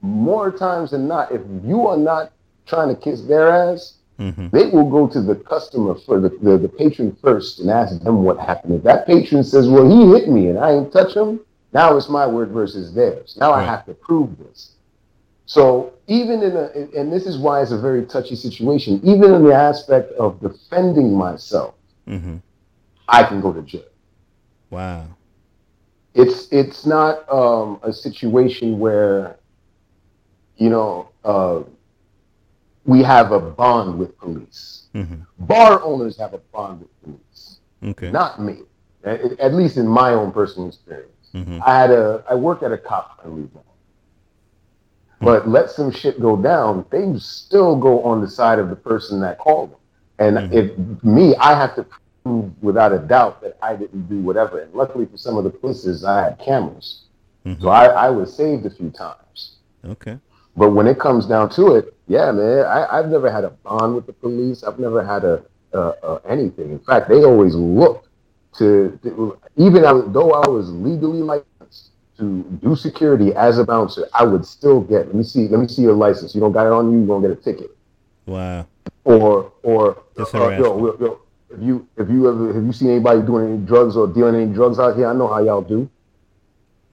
more times than not, if you are not trying to kiss their ass, mm-hmm. they will go to the customer for the, the, the, patron first and ask them what happened. If that patron says, Well, he hit me and I ain't touch him, now it's my word versus theirs. Now right. I have to prove this. So even in a, and this is why it's a very touchy situation, even in the aspect of defending myself, mm-hmm. I can go to jail. Wow it's it's not um, a situation where you know uh, we have a bond with police. Mm-hmm. Bar owners have a bond with police. Okay. Not me. At, at least in my own personal experience. Mm-hmm. I had a I worked at a cop friendly bar. But mm-hmm. let some shit go down, they still go on the side of the person that called them. And mm-hmm. if me, I have to prove without a doubt that I didn't do whatever. And luckily for some of the places, I had cameras. Mm-hmm. So I, I was saved a few times. Okay. But when it comes down to it, Yeah, man. I, I've never had a bond with the police. I've never had a uh, uh, anything. In fact, they always looked to, to even though I was legally licensed to do security as a bouncer, I would still get. Let me see. Let me see your license. You don't got it on you. You're gonna get a ticket. Wow. Or or uh, yo, yo, if you if you ever have you seen anybody doing any drugs or dealing any drugs out here? I know how y'all do.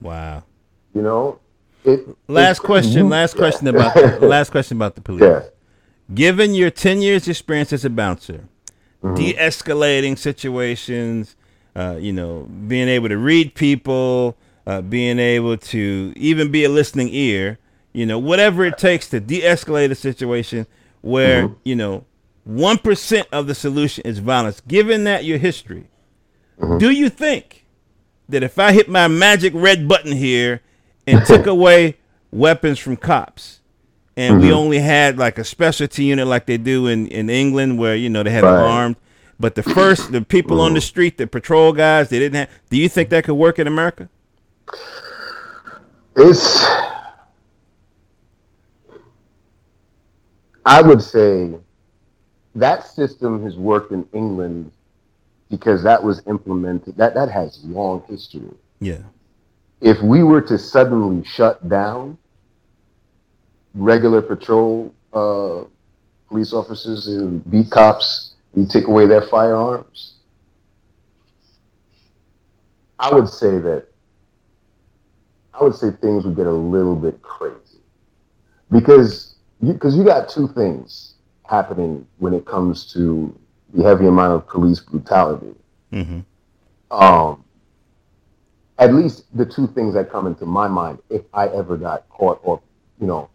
Wow. You know. It, last question. last question about the, last question about the police. Yeah. Given your ten years experience as a bouncer, mm-hmm. de-escalating situations, uh, you know, being able to read people, uh, being able to even be a listening ear, you know, whatever it takes to de-escalate a situation where mm-hmm. you know one percent of the solution is violence. Given that your history, mm-hmm. do you think that if I hit my magic red button here and took away weapons from cops, and mm-hmm. we only had like a specialty unit like they do in, in England, where you know they have right. armed, but the first the people on the mm-hmm. street, the patrol guys, they didn't have. Do you think that could work in America? It's. I would say that system has worked in England because that was implemented. That that has long history. Yeah. If we were to suddenly shut down regular patrol uh, police officers and beat cops, and take away their firearms. I would say that I would say things would get a little bit crazy because because you, you got two things happening when it comes to the heavy amount of police brutality. Mm-hmm. Um, at least the two things that come into my mind, if I ever got caught or, you know,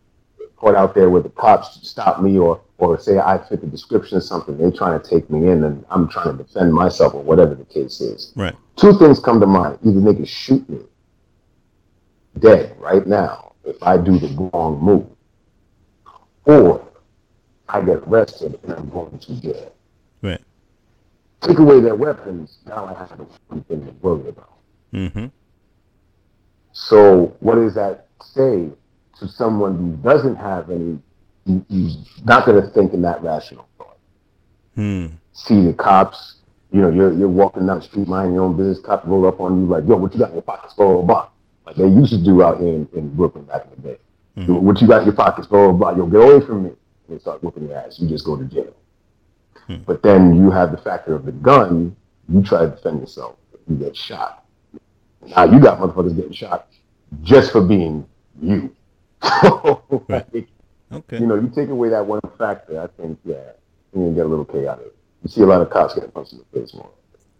caught out there where the cops stop me or, or say I fit the description of something, they're trying to take me in and I'm trying to defend myself or whatever the case is. Right. Two things come to mind. Either they can shoot me dead right now if I do the wrong move, or I get arrested and I'm going to jail. Right. Take away their weapons, now I have something to worry about. Mm-hmm. So what does that say to someone who doesn't have any, who's not going to think in that rational thought? Hmm. See the cops, you know, you're you're walking down the street minding your own business, cops roll up on you like, yo, what you got in your pockets, blah, blah, blah. Like they used to do out here in, in Brooklyn back in the day. Mm-hmm. What you got in your pockets, blah, blah, blah. Yo, get away from me they start whooping your ass. You just go to jail. Hmm. But then you have the factor of the gun. You try to defend yourself. You get shot. Now you got motherfuckers getting shot just for being you. right. Okay. You know, you take away that one factor, I think, yeah, you get a little chaotic. You see a lot of cops getting punched in the face more.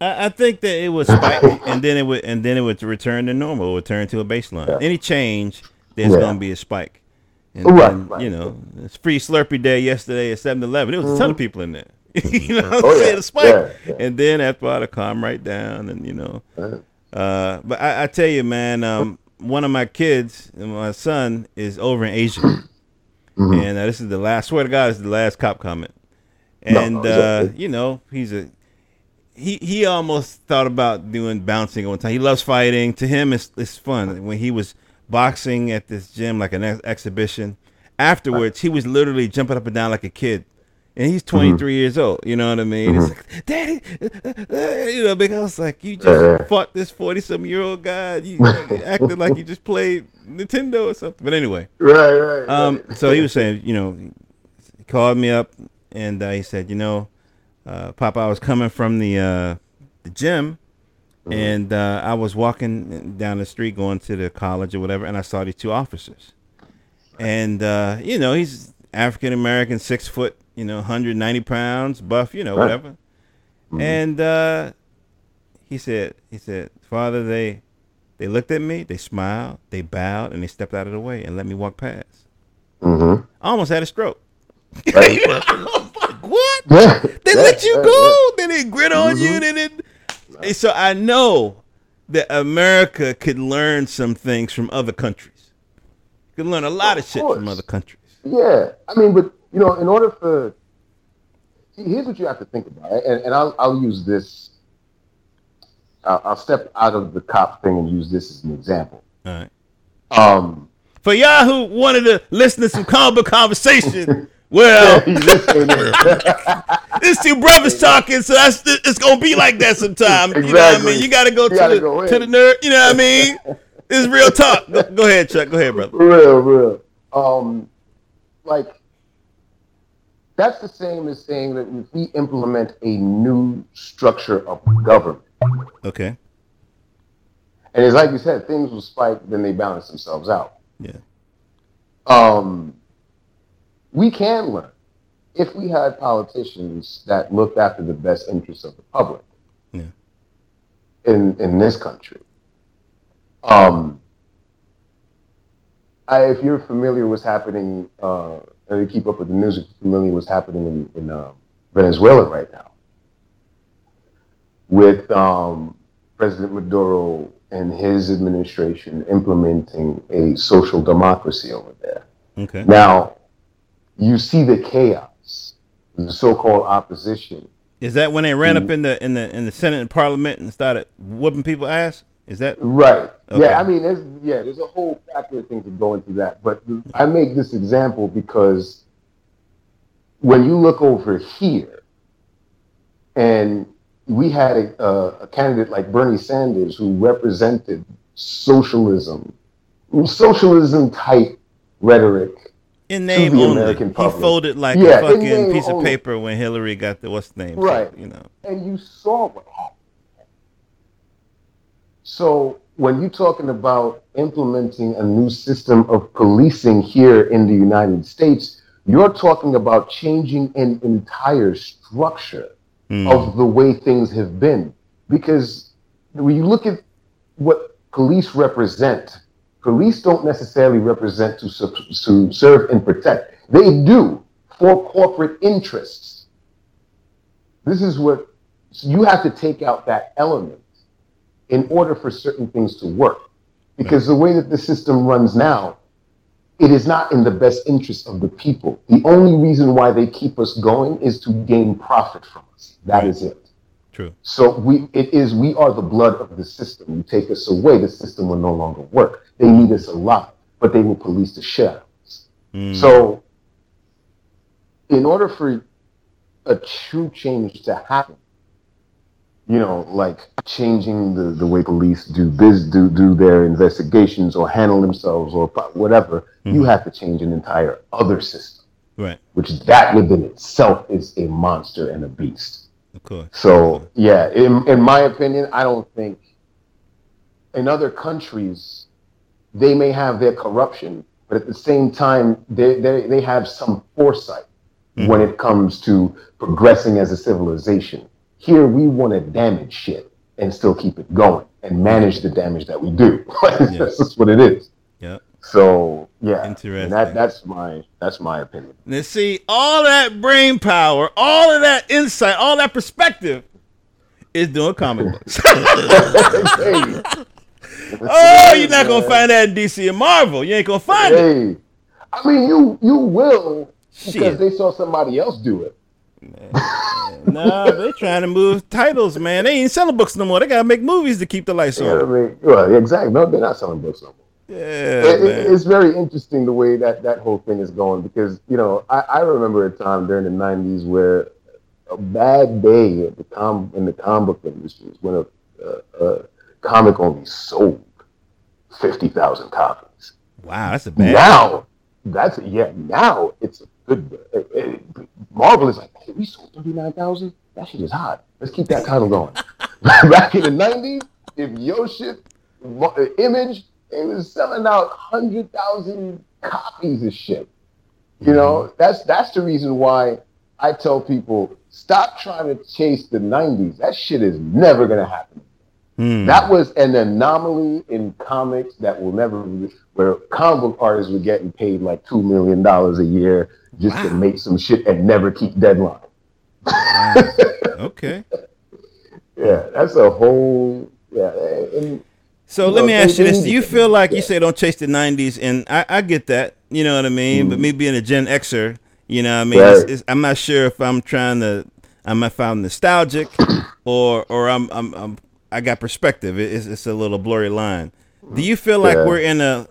I, I think that it would spike, and then it would, and then it would return to normal, return to a baseline. Yeah. Any change, there's yeah. going to be a spike. And right, then, right. you know, it's free Slurpee Day yesterday at 7-Eleven. There was mm-hmm. a ton of mm-hmm. people in there. you know what I'm oh, saying? Yeah. A spike. And then after a while, it calm right down, and you know. Uh, but I, I, tell you, man, um, one of my kids, my son, is over in Asia, mm-hmm. and uh, this is the last. Swear to God, this is the last cop comment. And no, uh, you know, he's a he he almost thought about doing bouncing one time. He loves fighting. To him, it's it's fun. When he was boxing at this gym, like an ex- exhibition. Afterwards, he was literally jumping up and down like a kid. And he's 23 mm-hmm. years old. You know what I mean? Mm-hmm. It's like, Daddy, uh, uh, you know, because I was like, you just fought this 40 some year old guy. You, you acted like you just played Nintendo or something. But anyway. Right, right. Um, so he was saying, you know, he called me up and uh, he said, you know, uh, Papa, I was coming from the uh, the gym Mm-hmm. And uh, I was walking down the street going to the college or whatever, and I saw these two officers. And, uh, you know, he's African American, six foot, you know, 190 pounds, buff, you know, right. whatever. Mm-hmm. And uh, he said, he said, Father, they they looked at me, they smiled, they bowed, and they stepped out of the way and let me walk past. Mm-hmm. I almost had a stroke. Right. what? they let you go. Then they grit on mm-hmm. you. Then it, so I know that America could learn some things from other countries. Could learn a lot of, of shit from other countries. Yeah, I mean, but you know, in order for see, here's what you have to think about, and, and I'll I'll use this. I'll, I'll, step out of the cop thing and use this as an example. All right. Um, For y'all who wanted to listen to some comic book conversation, well, it's two brothers talking, so that's it's gonna be like that sometime. Exactly. You know what I mean? You gotta go you to gotta the go to the nerd. You know what I mean? It's real talk. Go, go, ahead, Chuck. Go ahead, brother. Real, real. Um, like that's the same as saying that if we implement a new structure of government. Okay. And it's like you said, things will spike, then they balance themselves out. Yeah. Um, we can learn if we had politicians that looked after the best interests of the public yeah. in in this country. Um, I, if you're familiar with what's happening, uh, and you keep up with the news, familiar what's happening in, in uh, Venezuela right now, with um, President Maduro and his administration implementing a social democracy over there. Okay. Now, you see the chaos, the so-called opposition. Is that when they ran up in the in the in the Senate and Parliament and started whooping people ass? Is that right? Okay. Yeah, I mean, there's yeah, there's a whole factor of things that go into that. But I make this example because when you look over here, and we had a, a, a candidate like Bernie Sanders who represented socialism, socialism type rhetoric in name only. American public. He folded like yeah, a fucking piece only. of paper when Hillary got the what's the name? Right. So, you know. And you saw what happened. So when you're talking about implementing a new system of policing here in the United States, you're talking about changing an entire structure mm. of the way things have been. Because when you look at what police represent, police don't necessarily represent to, to serve and protect. They do for corporate interests. This is what so you have to take out that element in order for certain things to work. Because the way that the system runs now, it is not in the best interest of the people. The only reason why they keep us going is to gain profit from us. That right. is it. True. So we it is we are the blood of the system. You take us away, the system will no longer work. They need us alive, but they will police the shadows. Mm. So in order for a true change to happen, you know, like changing the, the way police do biz do do their investigations or handle themselves or whatever, mm-hmm. you have to change an entire other system. Right. Which that within itself is a monster and a beast. Of course. So yeah, in in my opinion, I don't think in other countries they may have their corruption, but at the same time they they, they have some foresight mm-hmm. when it comes to progressing as a civilization. Here we want to damage shit and still keep it going and manage the damage that we do. that's what it is. Yeah. So yeah, interesting. That that's my that's my opinion. Now see, all that brain power, all of that insight, all that perspective is doing comic books. oh, you're not gonna find that in DC and Marvel. You ain't gonna find hey. it. I mean, you you will because Shit. they saw somebody else do it. no, they're trying to move titles, man. They ain't selling books no more. They gotta make movies to keep the lights yeah, on. I mean, well, exactly. No, they're not selling books no more. Yeah, it, it's very interesting the way that that whole thing is going because you know I, I remember a time during the '90s where a bad day at the com in the comic book industry was when a, a, a comic only sold fifty thousand copies. Wow, that's a bad. Now that's yeah. Now it's a It, it, uh, uh, Marvel is like, hey, we sold thirty nine thousand. That shit is hot. Let's keep that title going. Back in the '90s, if your shit uh, image it was selling out hundred thousand copies of shit. You know, mm-hmm. that's that's the reason why I tell people stop trying to chase the '90s. That shit is never gonna happen. Mm. That was an anomaly in comics that will never, where comic book artists were getting paid like two million dollars a year just wow. to make some shit and never keep deadline. Wow. okay. yeah, that's a whole yeah. And, so let me ask you this: Do you feel like you say don't chase the '90s, and I, I get that, you know what I mean? Mm. But me being a Gen Xer, you know, what I mean, right. it's, it's, I'm not sure if I'm trying to, I'm if I'm nostalgic, or or I'm I'm, I'm I got perspective. It's, it's a little blurry line. Do you feel like yeah. we're in a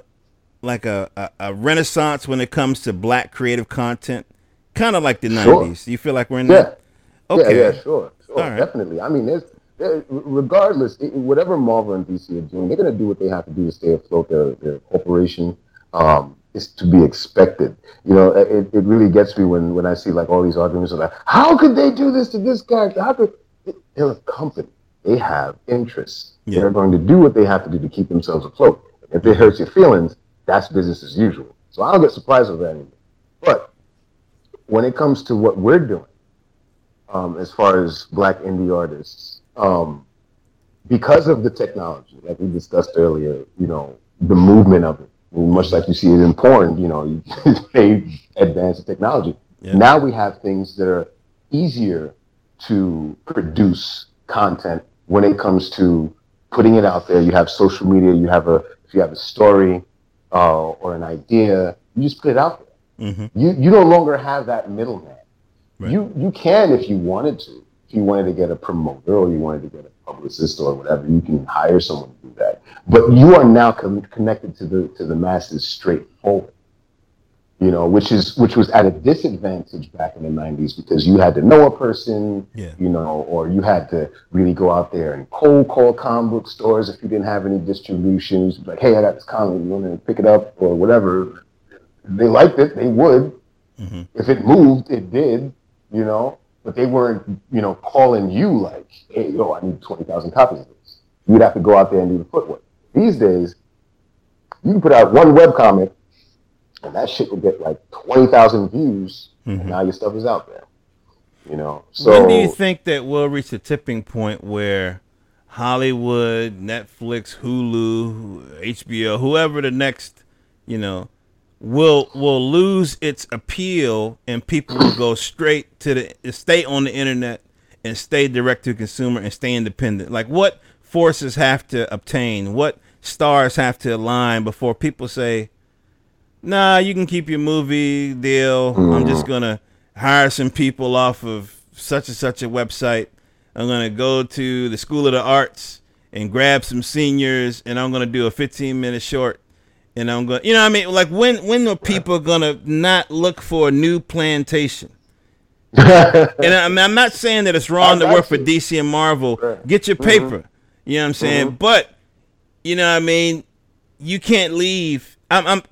like a, a, a renaissance when it comes to black creative content? Kind of like the Sure. '90s. Do you feel like we're in Yeah. that? Okay. Yeah, yeah, sure, sure, right. definitely. I mean, there's, there, regardless, whatever Marvel and DC are doing, they're going to do what they have to do to stay afloat. Their, their corporation um, is to be expected. You know, it, it really gets me when, when I see like all these arguments of like, how could they do this to this character? How could they're a company? They have interests. Yeah. They're going to do what they have to do to keep themselves afloat. If it hurts your feelings, that's business as usual. So I don't get surprised with that anymore. But when it comes to what we're doing, um, as far as black indie artists, um, because of the technology, like we discussed earlier, you know, the movement of it, much like you see it in porn, you know, they advance the technology. Yeah. Now we have things that are easier to produce content when it comes to putting it out there. You have social media, you have a, if you have a story uh, or an idea, you just put it out there hmm you you no longer have that middleman. Right. You you can if you wanted to. If you wanted to get a promoter or you wanted to get a publicist or whatever, you can hire someone to do that. But you are now con- connected to the to the masses straightforward. You know, which is which was at a disadvantage back in the '90s because you had to know a person, Yeah. you know, or you had to really go out there and cold call comic book stores if you didn't have any distributions. Like, hey, I got this comic, you want to pick it up or whatever. They liked it, they would. hmm If it moved, it did, you know. But they weren't, you know, calling you like, hey, yo, I need twenty thousand copies of this. You'd have to go out there and do the footwork. These days, you can put out one webcomic, and that shit will get like twenty thousand views. Mhm. And now your stuff is out there. You know. So when do you think that we'll reach a tipping point where Hollywood, Netflix, Hulu, HBO, whoever the next, you know, will will lose its appeal and people will go straight to the stay on the internet and stay direct to consumer and stay independent? Like what forces have to obtain? What stars have to align before people say, nah, you can keep your movie deal. I'm just mm-hmm. gonna hire some people off of such and such a website. I'm gonna go to the School of the Arts and grab some seniors, and I'm gonna do a 15 minute short. And I'm gonna, you know, what I mean, like when when are people gonna not look for a new plantation? And I mean, I'm not saying that it's wrong I to work for. DC and Marvel. Get your mm-hmm. paper. You know what I'm saying? Mm-hmm. But you know what I mean? You can't leave. I'm I'm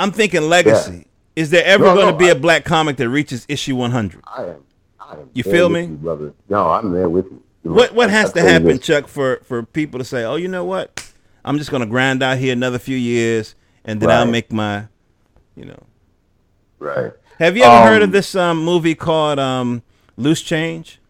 I'm thinking legacy. Is there ever No, going to no, be I- a black comic that reaches issue 100? I am. I am You feel me? you, brother? No, I'm there with you. You What what has to happen, this. Chuck, for for people to say, "Oh, you know what? I'm just going to grind out here another few years and then I'll make my, you know." Right. Have you ever heard of Um, this um, movie called um, Loose Change?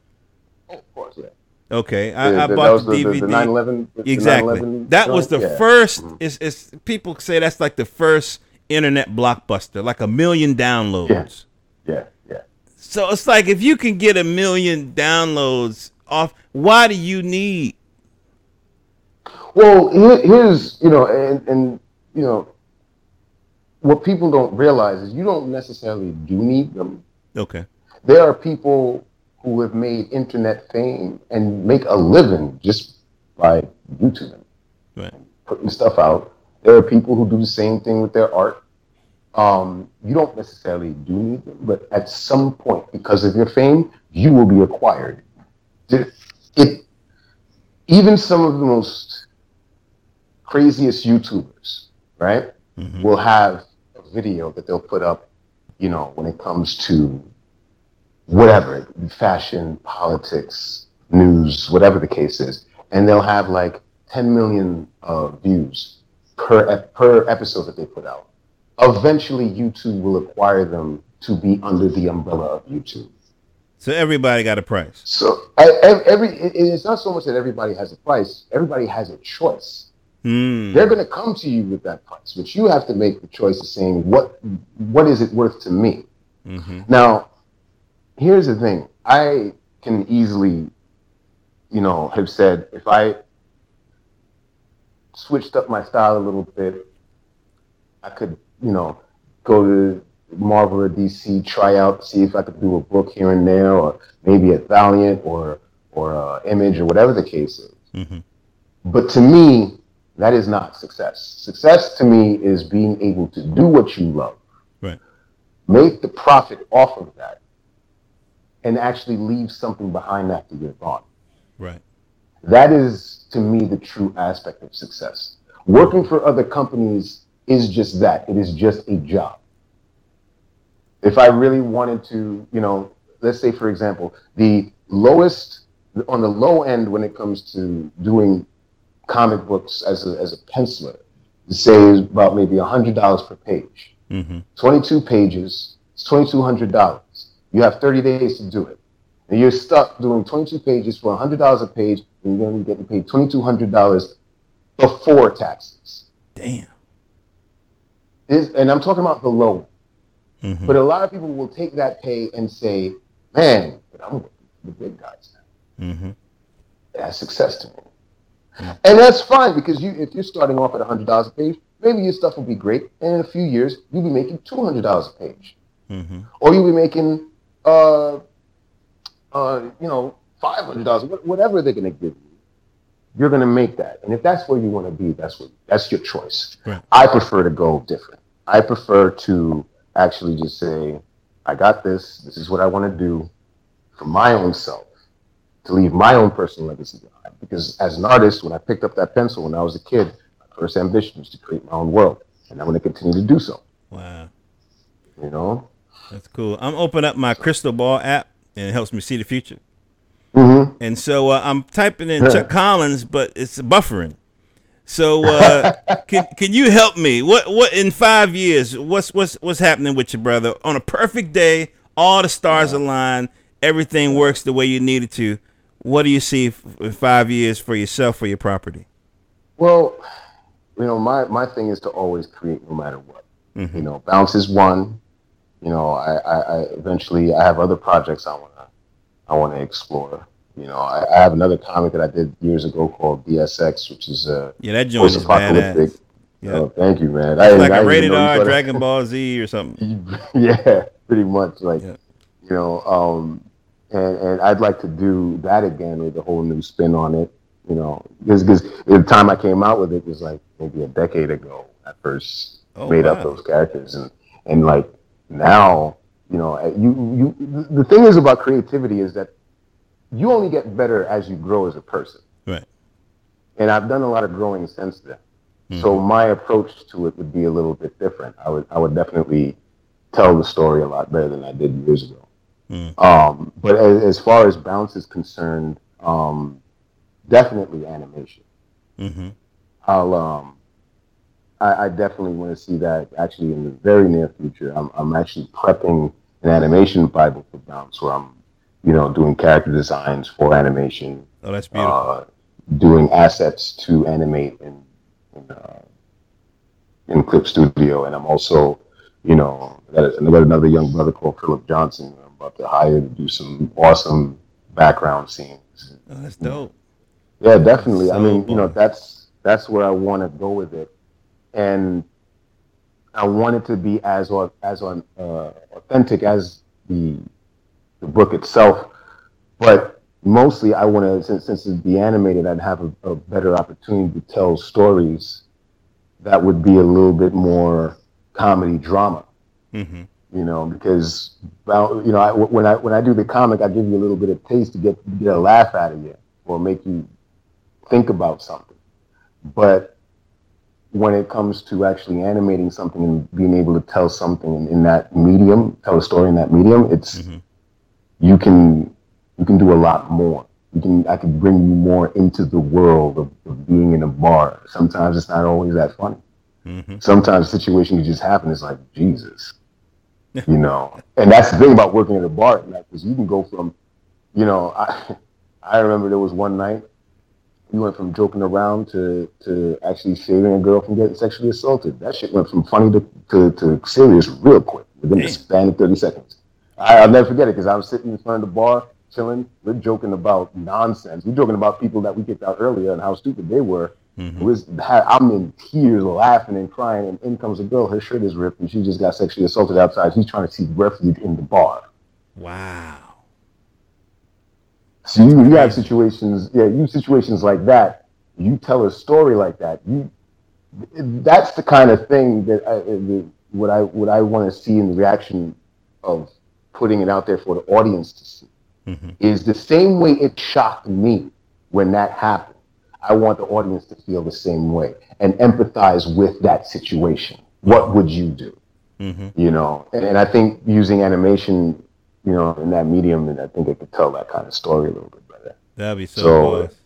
Oh, of course, yeah. Okay, I, The- I bought the, the, DVD. the, the 9/11. the exactly. 9/11 that was the? Yeah. first. Is is people say that's like the first internet blockbuster, like a million downloads. Yeah, yeah. So it's like if you can get a million downloads off, why do you need? Well, here- here's you know, and and you know, what people don't realize is you don't necessarily do need them. Okay. There are people who have made internet fame and make a living just by YouTubing, Right. putting stuff out. There are people who do the same thing with their art. Um, you don't necessarily do need them, but at some point, because of your fame, you will be acquired. It, it even some of the most craziest YouTubers, right, Mhm. will have a video that they'll put up, you know, when it comes to whatever fashion, politics, news, whatever the case is, and they'll have like 10 million uh, views per per episode that they put out. Eventually, YouTube will acquire them to be under the umbrella of YouTube. So everybody got a price. So I- every it- it's not so much that everybody has a price; everybody has a choice. Hmm. They're going to come to you with that price, but you have to make the choice of saying what what is it worth to me. hmm Now, here's the thing: I can easily, you know, have said if I switched up my style a little bit, I could, you know, go to Marvel or DC, try out, see if I could do a book here and there, or maybe at Valiant or or uh, Image or whatever the case is. hmm But to me, That is not success. Success to me is being able to do what you love, right? Make the profit off of that, and actually leave something behind after you're gone. Right. That is to me the true aspect of success. Working for other companies is just that. It is just a job. If I really wanted to, you know, let's say for example, the lowest on the low end when it comes to doing comic books as a, as a penciler, say is about maybe $100 per page. Mm-hmm. 22 pages, it's $2,200. You have 30 days to do it. And you're stuck doing 22 pages for $100 a page, and you're going to be getting paid $2,200 before taxes. Damn. Is, and I'm talking about the low. Mm-hmm. But a lot of people will take that pay and say, man, but I'm the big guys now. Mm-hmm. That's success to me. And that's fine because you, if you're starting off at $100 a page, maybe your stuff will be great. And in a few years, you'll be making $200 a page. Mm-hmm. Or you'll be making, uh, uh, you know, $500, whatever they're going to give you. You're going to make that. And if that's where you want to be, that's what, that's your choice. Right. I prefer to go different. I prefer to actually just say, I got this. This is what I want to do for my own self, to leave my own personal legacy behind. Because as an artist, when I picked up that pencil when I was a kid, my first ambition was to create my own world. And I'm going to continue to do so. Wow. You know? That's cool. I'm opening up my crystal ball app and it helps me see the future. Mm-hmm. And so uh, I'm typing in Chuck Collins, but it's buffering. So uh, can can you help me? What what in five years? What's what's what's happening with your brother? On a perfect day, all the stars align, everything works the way you need it to. What do you see f- in five years for yourself for your property? Well, you know, my, my thing is to always create no matter what. Mhm. You know, bounce is one. You know, I, I, I eventually I have other projects I wanna I wanna explore. You know, I, I have another comic that I did years ago called DSX, which is a Yeah, that joint is badass. Yeah. Oh, thank you, man. It's like I a rated R Dragon Ball Z or something. yeah, pretty much. Like, Yeah. you know, um, and and I'd like to do that again with a whole new spin on it. You know, because the time I came out with it was like maybe a decade ago. I first Oh, made wow. up those characters, and and like now, you know, uh, you you the thing is about creativity is that you only get better as you grow as a person. Right. And I've done a lot of growing since then. So my approach to it would be a little bit different. I would I would definitely tell the story a lot better than I did years ago. Mm. Um, but as, as far as bounce is concerned, um, definitely animation. Mm-hmm. I'll um, I, I definitely want to see that actually in the very near future. I'm I'm actually prepping an animation bible for bounce where I'm you know doing character designs for animation Oh, that's beautiful. uh, doing assets to animate in in, uh, in Clip Studio, and I'm also, you know, got I another young brother called Philip Johnson. I'm about to hire to do some awesome background scenes. oh, that's dope. Yeah, definitely. I So mean, you know, that's that's where I want to go with it, and I want it to be as as on uh, authentic as the the book itself, but mostly I want to since since it'd be animated, I'd have a, a better opportunity to tell stories that would be a little bit more comedy drama Mm-hmm. you know, because well, you know, I, when I when I do the comic, I give you a little bit of taste to get get a laugh out of you or make you think about something. But when it comes to actually animating something and being able to tell something in, in that medium, tell a story in that medium, it's Mhm. you can you can do a lot more. You can I can bring you more into the world of, of being in a bar. Sometimes it's not always that funny Mm-hmm. sometimes situations just happen. It's like Jesus, you know. And that's the thing about working at a bar at night, because you can go from, you know, I I remember there was one night we went from joking around to to actually saving a girl from getting sexually assaulted. That shit went from funny to to, to serious real quick within the span of thirty seconds. I, I'll never forget it because I was sitting in front of the bar chilling. We're joking about nonsense. We're joking about people that we kicked out earlier and how stupid they were. Mm-hmm. Was I'm in tears, laughing and crying, and in comes a girl. Her shirt is ripped, and she just got sexually assaulted outside. She's trying to seek refuge in the bar. Wow. So you, you have situations, yeah, you situations like that you tell a story like that, you that's the kind of thing that I, the, what I what I want to see in the reaction of putting it out there for the audience to see mm-hmm. is the same way it shocked me when that happened. I want the audience to feel the same way and empathize with that situation. What would you do? Mm-hmm. You know, and, and, I think using animation, you know, in that medium, and I think it could tell that kind of story a little bit better. That'd be so, so nice.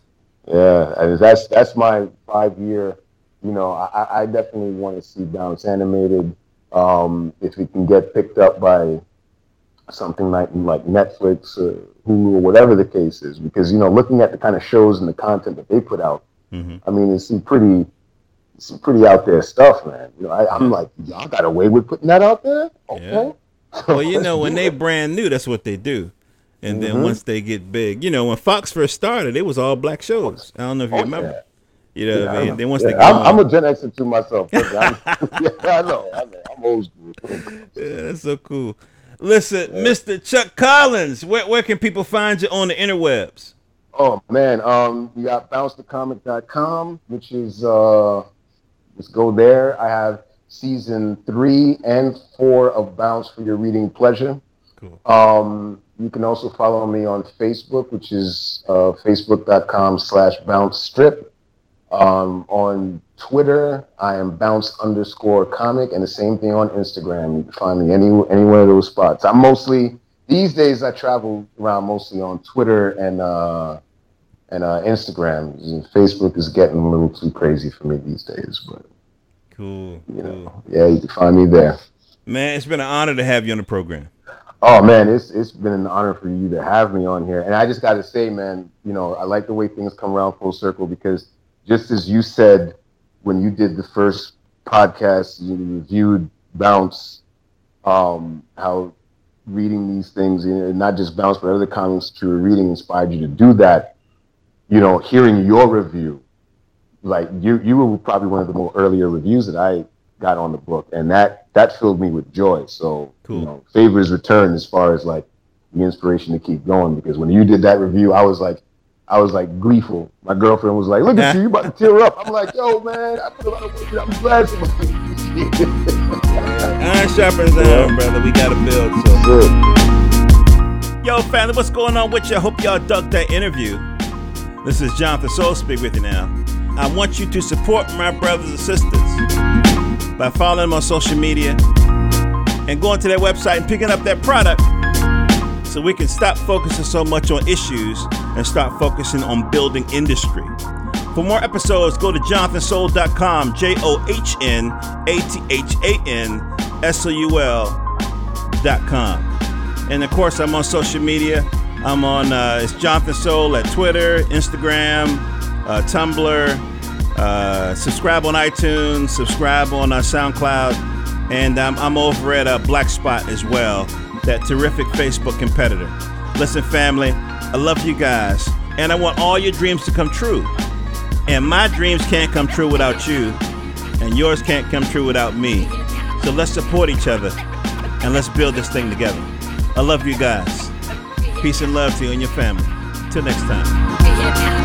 Yeah, and that's that's my five year. You know, I, I definitely want to see Bounce animated. Um, if it can get picked up by something like like Netflix or Hulu or whatever the case is, because you know, looking at the kind of shows and the content that they put out, mm-hmm. I mean, it's some pretty some pretty out there stuff, man. You know, I, am like, y'all got away with putting that out there, okay? Yeah. Well, you know, when they brand new, that's what they do. And mm-hmm. then once they get big, you know, when Fox first started, it was all black shows. I don't know if you oh, remember. Yeah. You know yeah, what I mean? Then once yeah. they I'm, I'm, a Gen Xer to myself. yeah, I know, I know. I'm old school. yeah, that's so cool. Listen, yeah. Mr. Chuck Collins, where, where can people find you on the interwebs? Oh man, um, you got bouncethecomic.com, which is uh, just go there. I have season three and four of Bounce for your reading pleasure. Cool. Um, you can also follow me on Facebook, which is uh, facebook.com slash bounce strip. Um, on Twitter, I am bounce underscore comic, and the same thing on Instagram. You can find me any anywhere of those spots. I'm mostly these days. I travel around mostly on Twitter and uh, and uh, Instagram. Facebook is getting a little too crazy for me these days, but cool. You know, yeah, you can find me there. Man, it's been an honor to have you on the program. Oh man, it's it's been an honor for you to have me on here. And I just got to say, man, you know, I like the way things come around full circle because just as you said when you did the first podcast, you reviewed Bounce, um, how reading these things, and not just Bounce, but other comics you were reading inspired you to do that. You know, hearing your review, like you, you were probably one of the more earlier reviews that I got on the book, and that that filled me with joy. So cool. you know, favors return as far as like the inspiration to keep going. Because when you did that review, I was like, I was like gleeful. My girlfriend was like, "Look at you, you about to tear up." I'm like, "Yo, man, I put a lot of work. I'm glad somebody." Iron sharpens iron, brother. We got to build. So good. Yo, family, what's going on with you? I hope y'all dug that interview. This is Johnathan Soul speak with you now. I want you to support my brothers and sisters by following them on social media and going to their website and picking up their product so we can stop focusing so much on issues and start focusing on building industry. For more episodes, go to johnathansoul.com, J O H N A T H A N S O U L.com. And of course, I'm on social media. I'm on, uh, it's Johnathan Soul at Twitter, Instagram, uh, Tumblr, uh, subscribe on iTunes, subscribe on uh, SoundCloud, and um, I'm over at uh, Black Spot as well, that terrific Facebook competitor. Listen, family, I love you guys, and I want all your dreams to come true. And my dreams can't come true without you, and yours can't come true without me. So let's support each other, and let's build this thing together. I love you guys. Peace and love to you and your family. Till next time.